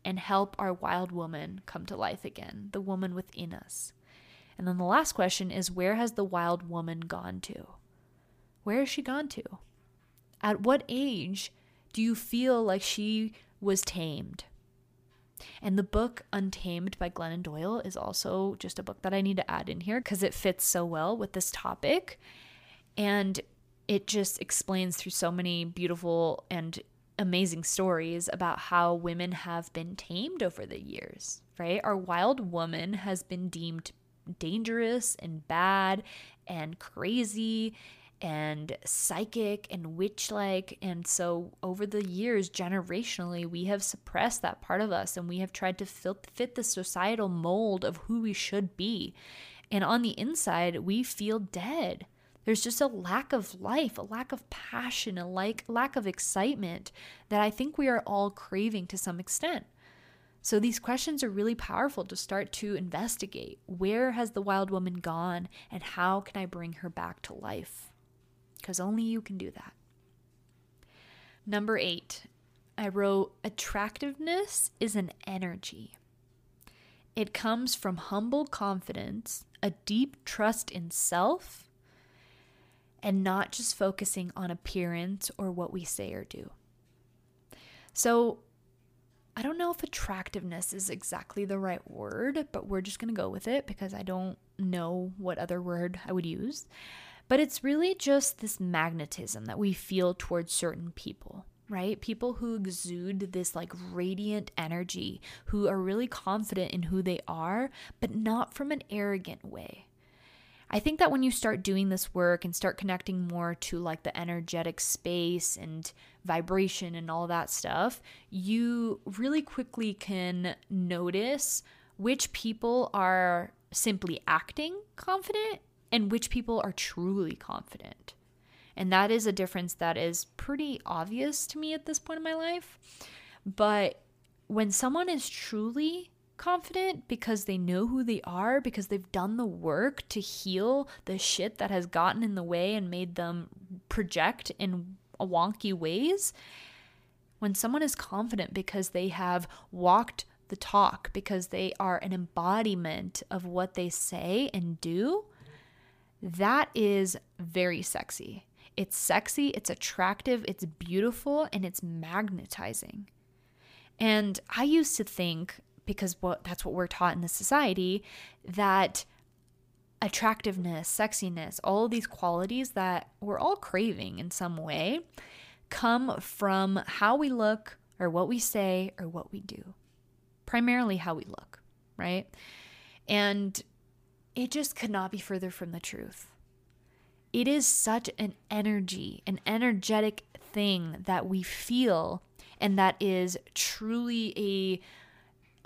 and help our wild woman come to life again, the woman within us. And then the last question is where has the wild woman gone to? Where has she gone to? At what age do you feel like she was tamed? And the book Untamed by Glennon Doyle is also just a book that I need to add in here because it fits so well with this topic. And it just explains through so many beautiful and amazing stories about how women have been tamed over the years, right? Our wild woman has been deemed dangerous and bad and crazy and psychic and witch like. And so, over the years, generationally, we have suppressed that part of us and we have tried to fit the societal mold of who we should be. And on the inside, we feel dead. There's just a lack of life, a lack of passion, a like, lack of excitement that I think we are all craving to some extent. So these questions are really powerful to start to investigate. Where has the wild woman gone and how can I bring her back to life? Because only you can do that. Number eight, I wrote attractiveness is an energy. It comes from humble confidence, a deep trust in self, and not just focusing on appearance or what we say or do. So, I don't know if attractiveness is exactly the right word, but we're just going to go with it because I don't know what other word I would use. But it's really just this magnetism that we feel towards certain people, right? People who exude this like radiant energy, who are really confident in who they are, but not from an arrogant way. I think that when you start doing this work and start connecting more to like the energetic space and vibration and all that stuff, you really quickly can notice which people are simply acting confident and which people are truly confident. And that is a difference that is pretty obvious to me at this point in my life. But when someone is truly confident because they know who they are, because they've done the work to heal the shit that has gotten in the way and made them project in wonky ways. When someone is confident because they have walked the talk, because they are an embodiment of what they say and do, that is very sexy. It's sexy, it's attractive, it's beautiful, and it's magnetizing. And I used to think because what that's what we're taught in the society that attractiveness, sexiness, all of these qualities that we're all craving in some way come from how we look or what we say or what we do. Primarily how we look, right? And it just could not be further from the truth. It is such an energy, an energetic thing that we feel and that is truly a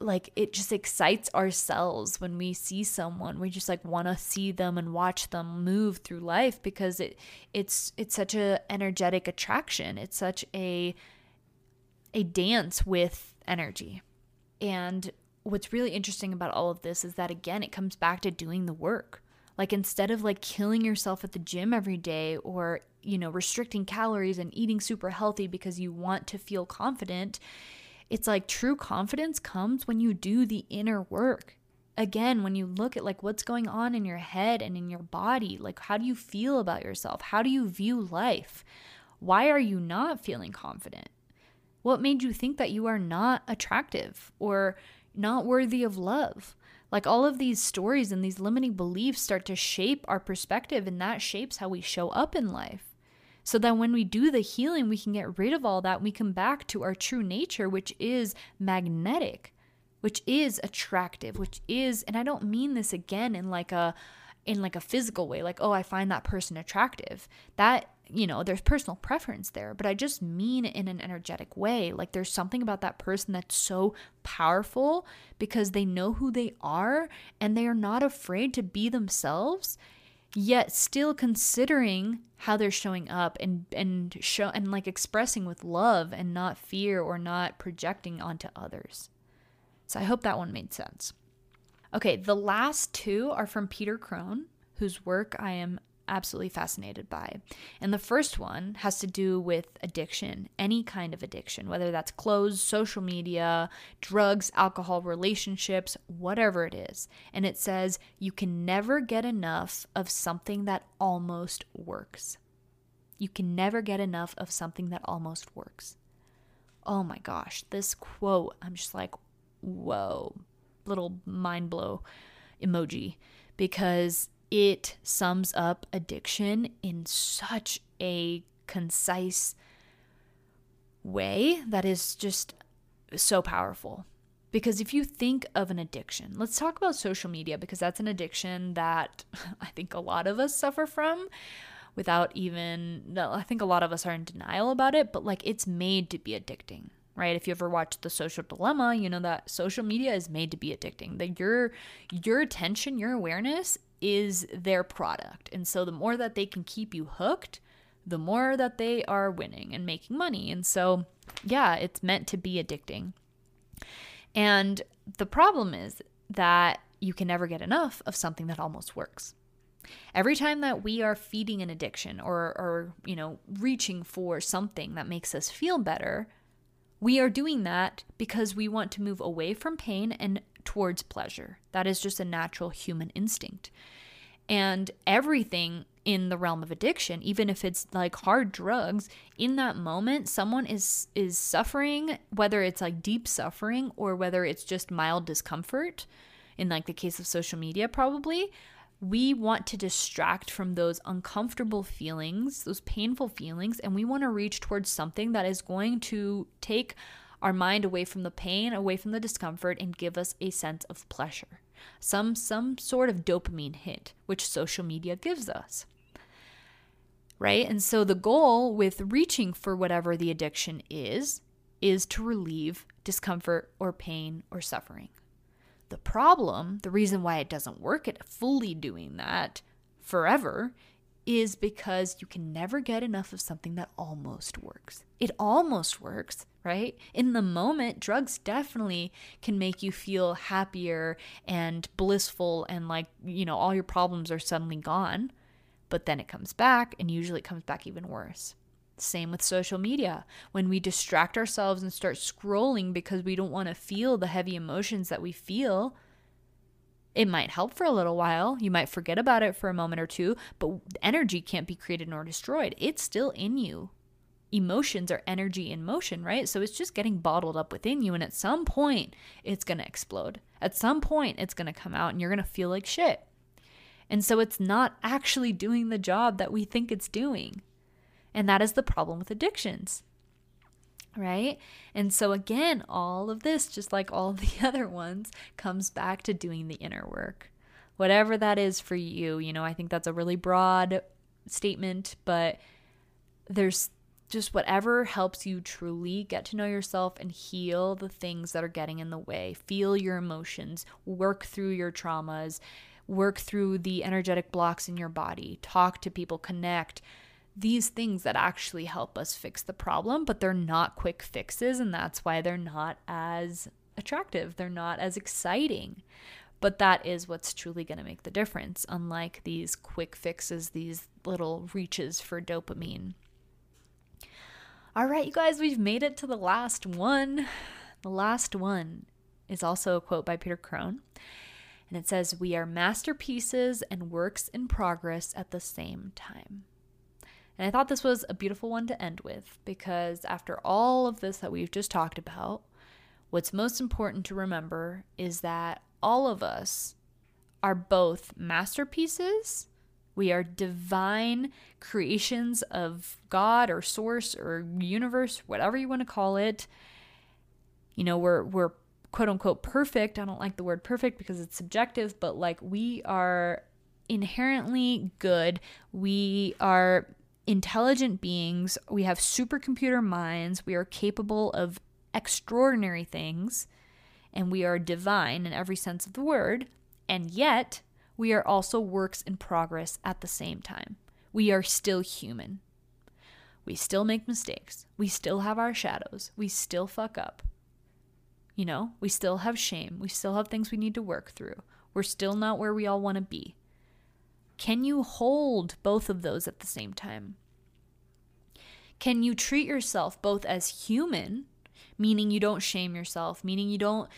like it just excites ourselves when we see someone. We just like want to see them and watch them move through life because it it's it's such a energetic attraction. It's such a a dance with energy. And what's really interesting about all of this is that again it comes back to doing the work like instead of like killing yourself at the gym every day or you know restricting calories and eating super healthy because you want to feel confident it's like true confidence comes when you do the inner work. Again, when you look at like what's going on in your head and in your body, like how do you feel about yourself? How do you view life? Why are you not feeling confident? What made you think that you are not attractive or not worthy of love? Like all of these stories and these limiting beliefs start to shape our perspective, and that shapes how we show up in life. So that when we do the healing, we can get rid of all that. We come back to our true nature, which is magnetic, which is attractive, which is, and I don't mean this again in like a in like a physical way, like, oh, I find that person attractive. That, you know, there's personal preference there, but I just mean in an energetic way. Like there's something about that person that's so powerful because they know who they are and they are not afraid to be themselves yet still considering how they're showing up and and show and like expressing with love and not fear or not projecting onto others. So I hope that one made sense. Okay, the last two are from Peter Crone, whose work I am absolutely fascinated by. And the first one has to do with addiction, any kind of addiction, whether that's clothes, social media, drugs, alcohol, relationships, whatever it is. And it says you can never get enough of something that almost works. You can never get enough of something that almost works. Oh my gosh, this quote, I'm just like, whoa, little mind blow emoji because it sums up addiction in such a concise way that is just so powerful. Because if you think of an addiction, let's talk about social media because that's an addiction that I think a lot of us suffer from without even, I think a lot of us are in denial about it, but like it's made to be addicting, right? If you ever watched The Social Dilemma, you know that social media is made to be addicting. That your your attention, your awareness is their product. And so the more that they can keep you hooked, the more that they are winning and making money. And so, yeah, it's meant to be addicting. And the problem is that you can never get enough of something that almost works. Every time that we are feeding an addiction or, or you know, reaching for something that makes us feel better, we are doing that because we want to move away from pain and towards pleasure. That is just a natural human instinct. And everything in the realm of addiction, even if it's like hard drugs, in that moment someone is is suffering, whether it's like deep suffering or whether it's just mild discomfort, in like the case of social media probably, we want to distract from those uncomfortable feelings, those painful feelings, and we want to reach towards something that is going to take our mind away from the pain, away from the discomfort, and give us a sense of pleasure. Some some sort of dopamine hit, which social media gives us. Right? And so the goal with reaching for whatever the addiction is, is to relieve discomfort or pain or suffering. The problem, the reason why it doesn't work at fully doing that forever, is because you can never get enough of something that almost works. It almost works, right? In the moment, drugs definitely can make you feel happier and blissful and like, you know, all your problems are suddenly gone. But then it comes back, and usually it comes back even worse. Same with social media. When we distract ourselves and start scrolling because we don't want to feel the heavy emotions that we feel, it might help for a little while. You might forget about it for a moment or two, but energy can't be created nor destroyed. It's still in you. Emotions are energy in motion, right? So it's just getting bottled up within you. And at some point, it's going to explode. At some point, it's going to come out and you're going to feel like shit. And so it's not actually doing the job that we think it's doing. And that is the problem with addictions. Right? And so, again, all of this, just like all the other ones, comes back to doing the inner work. Whatever that is for you, you know, I think that's a really broad statement, but there's just whatever helps you truly get to know yourself and heal the things that are getting in the way. Feel your emotions, work through your traumas, work through the energetic blocks in your body, talk to people, connect these things that actually help us fix the problem, but they're not quick fixes, and that's why they're not as attractive. They're not as exciting. But that is what's truly going to make the difference, unlike these quick fixes, these little reaches for dopamine. All right, you guys, we've made it to the last one. The last one is also a quote by Peter Crone. And it says, We are masterpieces and works in progress at the same time. And I thought this was a beautiful one to end with because after all of this that we've just talked about, what's most important to remember is that all of us are both masterpieces. We are divine creations of God or source or universe, whatever you want to call it. You know, we're we're quote unquote perfect. I don't like the word perfect because it's subjective, but like we are inherently good. We are intelligent beings. We have supercomputer minds. We are capable of extraordinary things. And we are divine in every sense of the word. And yet, we are also works in progress at the same time. We are still human. We still make mistakes. We still have our shadows. We still fuck up. You know, we still have shame. We still have things we need to work through. We're still not where we all want to be. Can you hold both of those at the same time? Can you treat yourself both as human, meaning you don't shame yourself, meaning you don't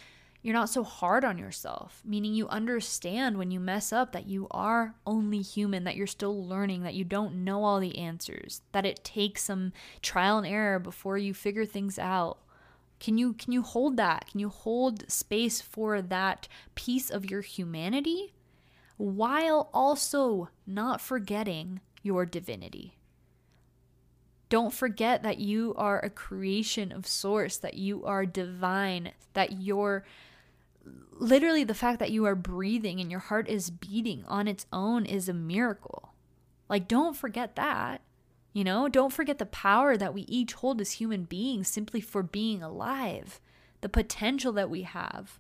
you're not so hard on yourself, meaning you understand when you mess up that you are only human, that you're still learning, that you don't know all the answers, that it takes some trial and error before you figure things out. Can you can you hold that? Can you hold space for that piece of your humanity while also not forgetting your divinity? Don't forget that you are a creation of source, that you are divine, that you're literally the fact that you are breathing and your heart is beating on its own is a miracle. Like, don't forget that. You know, don't forget the power that we each hold as human beings simply for being alive, the potential that we have.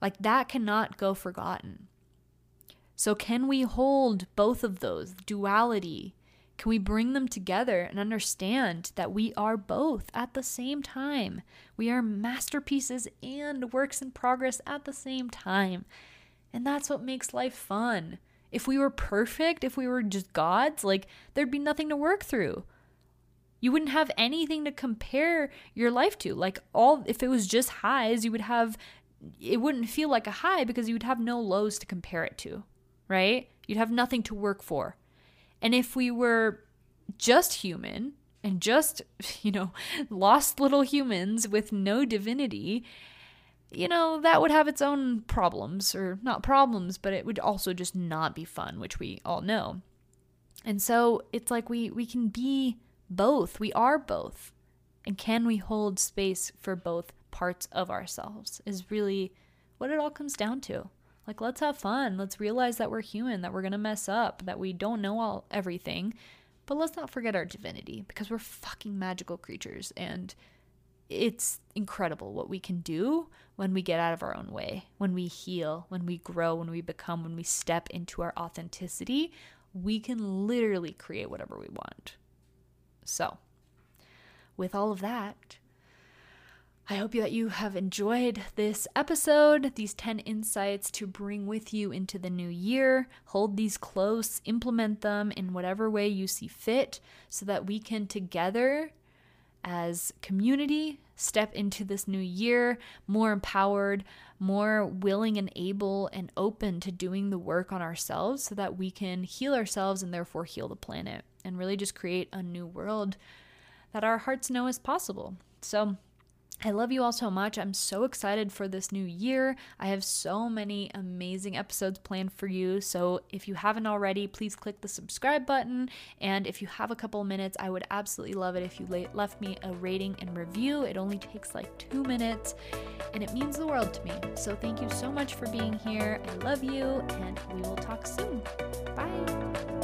Like, that cannot go forgotten. So, can we hold both of those duality can we bring them together and understand that we are both at the same time? We are masterpieces and works in progress at the same time. And that's what makes life fun. If we were perfect, if we were just gods, like there'd be nothing to work through. You wouldn't have anything to compare your life to. Like all if it was just highs, you would have it wouldn't feel like a high because you would have no lows to compare it to, right? You'd have nothing to work for. And if we were just human and just, you know, lost little humans with no divinity, you know, that would have its own problems, or not problems, but it would also just not be fun, which we all know. And so it's like we, we can be both. We are both. And can we hold space for both parts of ourselves is really what it all comes down to. Like, let's have fun. Let's realize that we're human, that we're going to mess up, that we don't know all everything. But let's not forget our divinity because we're fucking magical creatures. And it's incredible what we can do when we get out of our own way, when we heal, when we grow, when we become, when we step into our authenticity. We can literally create whatever we want. So, with all of that, I hope that you have enjoyed this episode, these 10 insights to bring with you into the new year. Hold these close, implement them in whatever way you see fit, so that we can together as community step into this new year more empowered, more willing and able and open to doing the work on ourselves so that we can heal ourselves and therefore heal the planet and really just create a new world that our hearts know is possible. So, I love you all so much. I'm so excited for this new year. I have so many amazing episodes planned for you. So, if you haven't already, please click the subscribe button. And if you have a couple minutes, I would absolutely love it if you left me a rating and review. It only takes like two minutes and it means the world to me. So, thank you so much for being here. I love you, and we will talk soon. Bye.